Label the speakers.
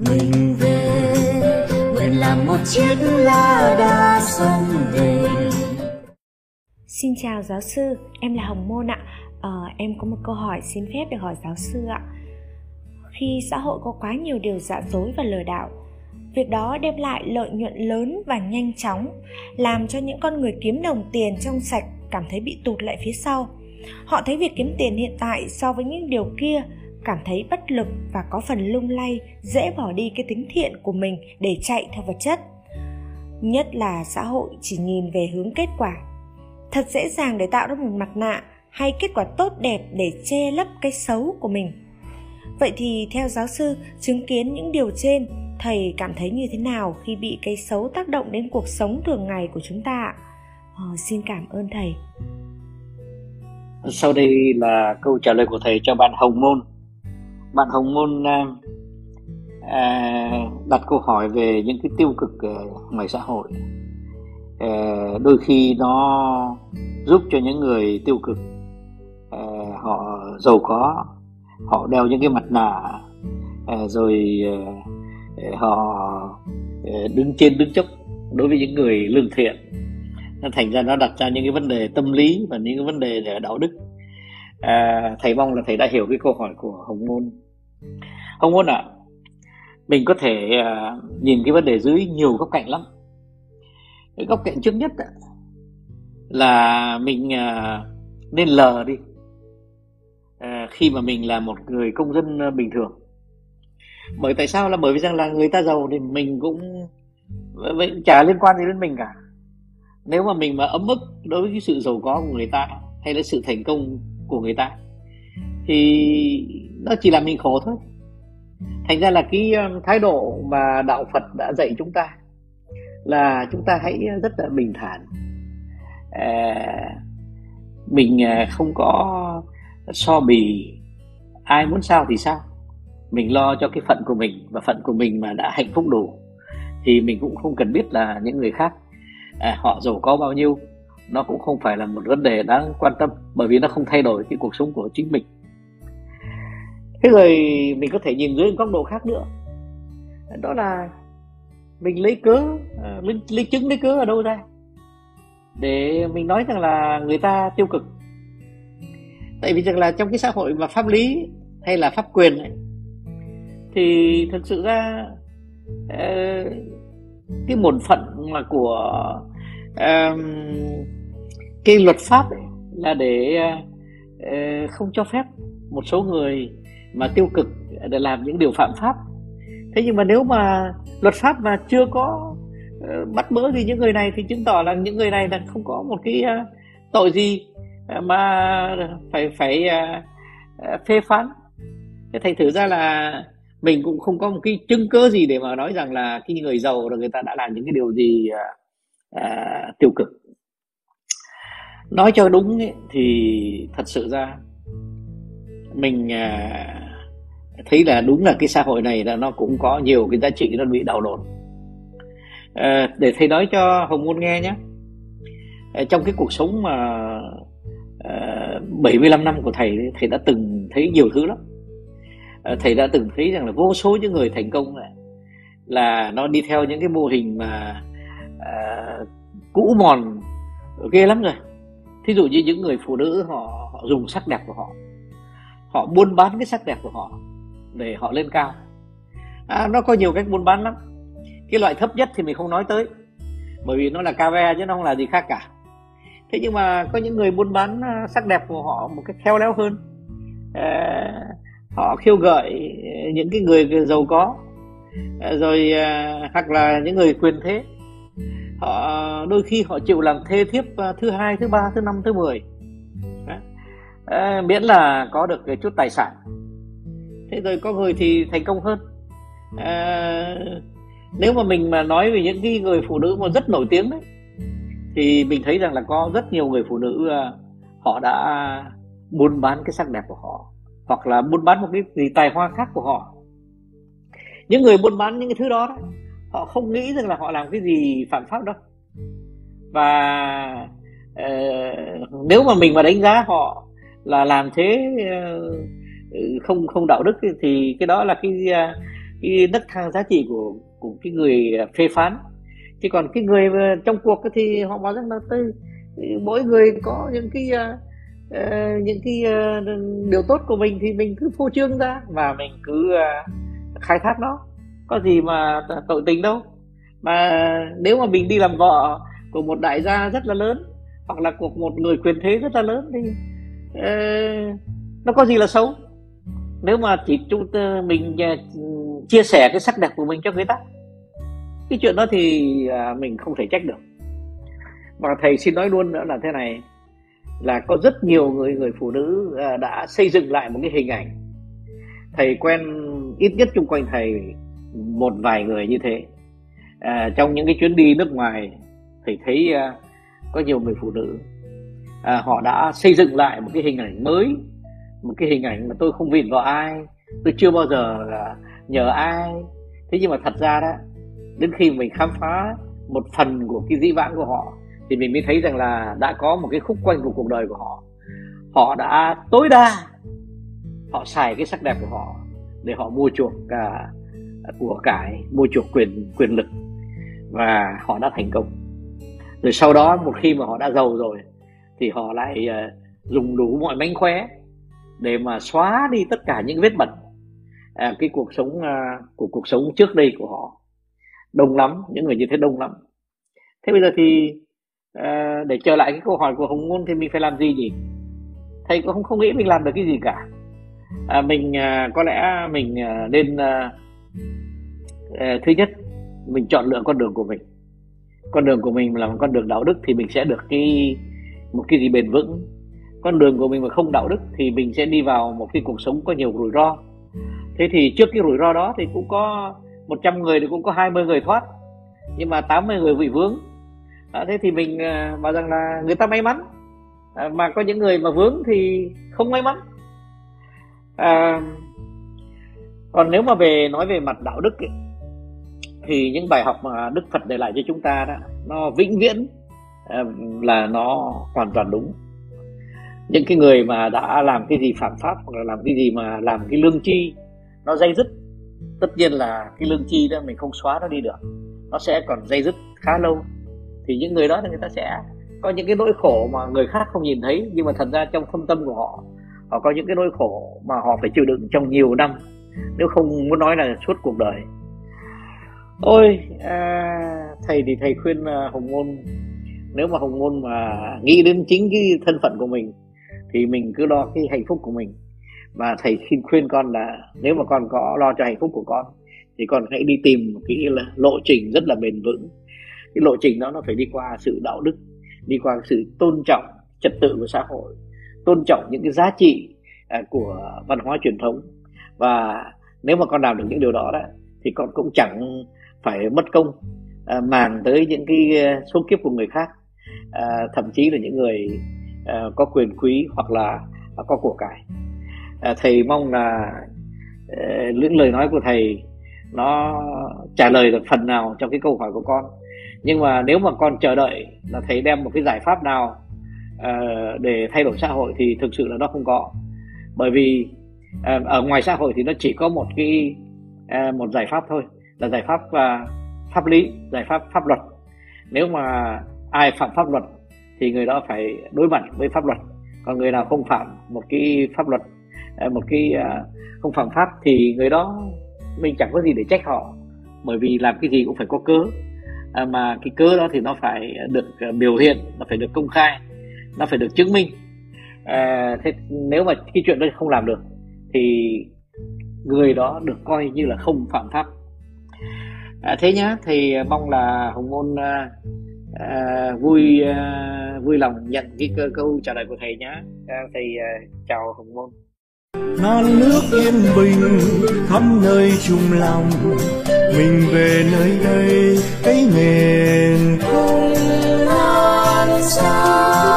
Speaker 1: mình về nguyện làm một chiếc lá đa sông về
Speaker 2: Xin chào giáo sư, em là Hồng Môn ạ. Ờ, em có một câu hỏi xin phép được hỏi giáo sư ạ. Khi xã hội có quá nhiều điều giả dối và lừa đảo, việc đó đem lại lợi nhuận lớn và nhanh chóng, làm cho những con người kiếm đồng tiền trong sạch cảm thấy bị tụt lại phía sau. Họ thấy việc kiếm tiền hiện tại so với những điều kia cảm thấy bất lực và có phần lung lay, dễ bỏ đi cái tính thiện của mình để chạy theo vật chất. Nhất là xã hội chỉ nhìn về hướng kết quả. Thật dễ dàng để tạo ra một mặt nạ hay kết quả tốt đẹp để che lấp cái xấu của mình. Vậy thì theo giáo sư, chứng kiến những điều trên, thầy cảm thấy như thế nào khi bị cái xấu tác động đến cuộc sống thường ngày của chúng ta? Ờ, xin cảm ơn thầy.
Speaker 3: Sau đây là câu trả lời của thầy cho bạn Hồng Môn. Bạn Hồng Môn à, à, đặt câu hỏi về những cái tiêu cực à, ngoài xã hội. À, đôi khi nó giúp cho những người tiêu cực à, họ giàu có, họ đeo những cái mặt nạ, à, rồi à, họ à, đứng trên đứng chốc đối với những người lương thiện nó thành ra nó đặt ra những cái vấn đề tâm lý và những cái vấn đề về đạo đức à, thầy mong là thầy đã hiểu cái câu hỏi của hồng môn. Hồng môn ạ à, mình có thể à, nhìn cái vấn đề dưới nhiều góc cạnh lắm. Cái góc cạnh trước nhất à, là mình à, nên lờ đi. À, khi mà mình là một người công dân à, bình thường. Bởi tại sao? Là bởi vì rằng là người ta giàu thì mình cũng vậy chả liên quan gì đến mình cả. Nếu mà mình mà ấm ức đối với cái sự giàu có của người ta hay là sự thành công của người ta. Thì nó chỉ làm mình khổ thôi. Thành ra là cái um, thái độ mà đạo phật đã dạy chúng ta là chúng ta hãy rất là bình thản. À, mình ờ, không có so bì ai muốn sao thì sao. Mình lo cho cái phận của mình và phận của mình mà đã hạnh phúc đủ thì mình cũng không cần biết là những người khác à, họ giàu có bao nhiêu nó cũng không phải là một vấn đề đáng quan tâm bởi vì nó không thay đổi cái cuộc sống của chính mình. Thế rồi mình có thể nhìn dưới góc độ khác nữa. Đó là mình lấy cớ à, lấy, lấy chứng lấy cớ ở đâu ra? Để mình nói rằng là người ta tiêu cực. Tại vì rằng là trong cái xã hội mà pháp lý hay là pháp quyền ấy, thì thực sự ra uh, cái bổn phận mà của uh, cái luật pháp ấy, là để uh, không cho phép một số người mà tiêu cực để làm những điều phạm pháp. Thế nhưng mà nếu mà luật pháp mà chưa có uh, bắt bớ thì những người này thì chứng tỏ là những người này là không có một cái uh, tội gì mà phải phải phê phán. Thế thành thử ra là mình cũng không có một cái chứng cớ gì để mà nói rằng là khi người giàu là người ta đã làm những cái điều gì à, tiêu cực nói cho đúng ấy, thì thật sự ra mình à, thấy là đúng là cái xã hội này là nó cũng có nhiều cái giá trị nó bị đảo lộn. À, để thầy nói cho hồng môn nghe nhé. À, trong cái cuộc sống mà à, 75 năm của thầy thầy đã từng thấy nhiều thứ lắm. À, thầy đã từng thấy rằng là vô số những người thành công này là nó đi theo những cái mô hình mà à, cũ mòn ghê lắm rồi thí dụ như những người phụ nữ họ, họ dùng sắc đẹp của họ họ buôn bán cái sắc đẹp của họ để họ lên cao. À, nó có nhiều cách buôn bán lắm. Cái loại thấp nhất thì mình không nói tới bởi vì nó là cà ve chứ nó không là gì khác cả. Thế nhưng mà có những người buôn bán à, sắc đẹp của họ một cách khéo léo hơn. À, họ khiêu gợi những cái người giàu có à, rồi à, hoặc là những người quyền thế họ đôi khi họ chịu làm thê thiếp à, thứ hai thứ ba thứ năm thứ mười. À, miễn là có được chút tài sản. Thế rồi có người thì thành công hơn. À, nếu mà mình mà nói về những cái người phụ nữ mà rất nổi tiếng đấy thì mình thấy rằng là có rất nhiều người phụ nữ à, họ đã buôn bán cái sắc đẹp của họ hoặc là buôn bán một cái gì tài hoa khác của họ. Những người buôn bán những cái thứ đó, đó họ không nghĩ rằng là họ làm cái gì phạm pháp đâu. Và uh, nếu mà mình mà đánh giá họ là làm thế uh, không không đạo đức thì cái đó là cái ờ, cái nấc thang giá trị của của cái người phê phán. Chứ còn cái người trong cuộc thì họ bảo rằng là tôi mỗi người có những cái uh, những cái uh, điều tốt của mình thì mình cứ phô trương ra và mình cứ uh, khai thác nó có gì mà tội tình đâu. Mà nếu mà mình đi làm vợ của một đại gia rất là lớn hoặc là của một người quyền thế rất là lớn thì uh, nó có gì là xấu? Nếu mà chỉ chúng mình uh, chia sẻ cái sắc đẹp của mình cho người ta cái chuyện đó thì uh, mình không thể trách được. Và thầy xin nói luôn nữa là thế này là có rất nhiều người người phụ nữ uh, đã xây dựng lại một cái hình ảnh. Thầy quen ít nhất chung quanh thầy một vài người như thế. À, trong những cái chuyến đi nước ngoài thì thấy à, có nhiều người phụ nữ. À, họ đã xây dựng lại một cái hình ảnh mới một cái hình ảnh mà tôi không vịn vào ai tôi chưa bao giờ là nhờ ai. Thế nhưng mà thật ra đó đến khi mình khám phá một phần của cái dĩ vãng của họ thì mình mới thấy rằng là đã có một cái khúc quanh của cuộc đời của họ. Họ đã tối đa họ xài cái sắc đẹp của họ để họ mua chuộc cả của cải mua chuộc quyền quyền lực và họ đã thành công. Rồi sau đó một khi mà họ đã giàu rồi thì họ lại uh, dùng đủ mọi mánh khóe để mà xóa đi tất cả những vết bẩn à, cái cuộc sống uh, của cuộc sống trước đây của họ. Đông lắm những người như thế đông lắm. Thế bây giờ thì uh, để trở lại cái câu hỏi của hồng ngôn thì mình phải làm gì nhỉ? Thầy cũng không không nghĩ mình làm được cái gì cả. À, mình uh, có lẽ mình uh, nên uh, uh, Ờ, thứ nhất mình chọn lựa con đường của mình. Con đường của mình là một con đường đạo đức thì mình sẽ được cái một cái gì bền vững. Con đường của mình mà không đạo đức thì mình sẽ đi vào một cái cuộc sống có nhiều rủi ro. Thế thì trước cái rủi ro đó thì cũng có 100 người thì cũng có 20 người thoát nhưng mà 80 người bị vướng. À, thế thì mình ờ, bảo rằng là người ta may mắn. À, mà có những người mà vướng thì không may mắn. À, còn nếu mà về nói về mặt đạo đức ấy, thì những bài học mà Đức Phật để lại cho chúng ta đó nó vĩnh viễn ờ, là nó hoàn toàn đúng. Những cái người mà đã làm cái gì phạm pháp hoặc là làm cái gì mà làm cái lương chi nó dây dứt. Tất nhiên là cái lương chi đó mình không xóa nó đi được nó sẽ còn dây dứt khá lâu. Thì những người đó thì người ta sẽ có những cái nỗi khổ mà người khác không nhìn thấy nhưng mà thật ra trong thâm tâm của họ họ có những cái nỗi khổ mà họ phải chịu đựng trong nhiều năm nếu không muốn nói là suốt cuộc đời. Ôi à, thầy thì thầy khuyên à, hồng ngôn nếu mà hồng ngôn mà nghĩ đến chính cái thân phận của mình thì mình cứ lo cái hạnh phúc của mình. Và thầy xin khuyên con là nếu mà con có lo cho hạnh phúc của con thì con hãy đi tìm một cái lộ trình rất là bền vững. Cái lộ trình đó nó phải đi qua sự đạo đức đi qua sự tôn trọng trật tự của xã hội tôn trọng những cái giá trị à, của văn hóa truyền thống và nếu mà con làm được những điều đó đó thì con cũng chẳng phải mất công à, màng tới những cái à, số kiếp của người khác. À, thậm chí là những người à, có quyền quý hoặc là à, có của cải. À, thầy mong là à, những lời nói của thầy nó trả lời được phần nào trong cái câu hỏi của con. Nhưng mà nếu mà con chờ đợi là thầy đem một cái giải pháp nào uh, để thay đổi xã hội thì thực sự là nó không có. Bởi vì uh, ở ngoài xã hội thì nó chỉ có một cái à, một giải pháp thôi là giải pháp à, pháp lý giải pháp pháp luật. Nếu mà ai phạm pháp luật thì người đó phải đối mặt với pháp luật. Còn người nào không phạm một cái pháp luật à, một cái không phạm pháp thì người đó mình chẳng có gì để trách họ. Bởi vì làm cái gì cũng phải có cớ. À, mà cái cớ đó thì nó phải được biểu hiện nó phải được công khai nó phải được chứng minh. À, thế nếu mà cái chuyện đó không làm được thì người đó được coi như là không phạm pháp. À, thế nhá thì mong là hồng môn à, à, vui à, vui lòng nhận cái cơ câu trả lời của thầy nhá. À, thầy à, chào hồng môn.
Speaker 4: Non nước yên bình khắp nơi chung lòng mình về nơi đây cái miền không non xa.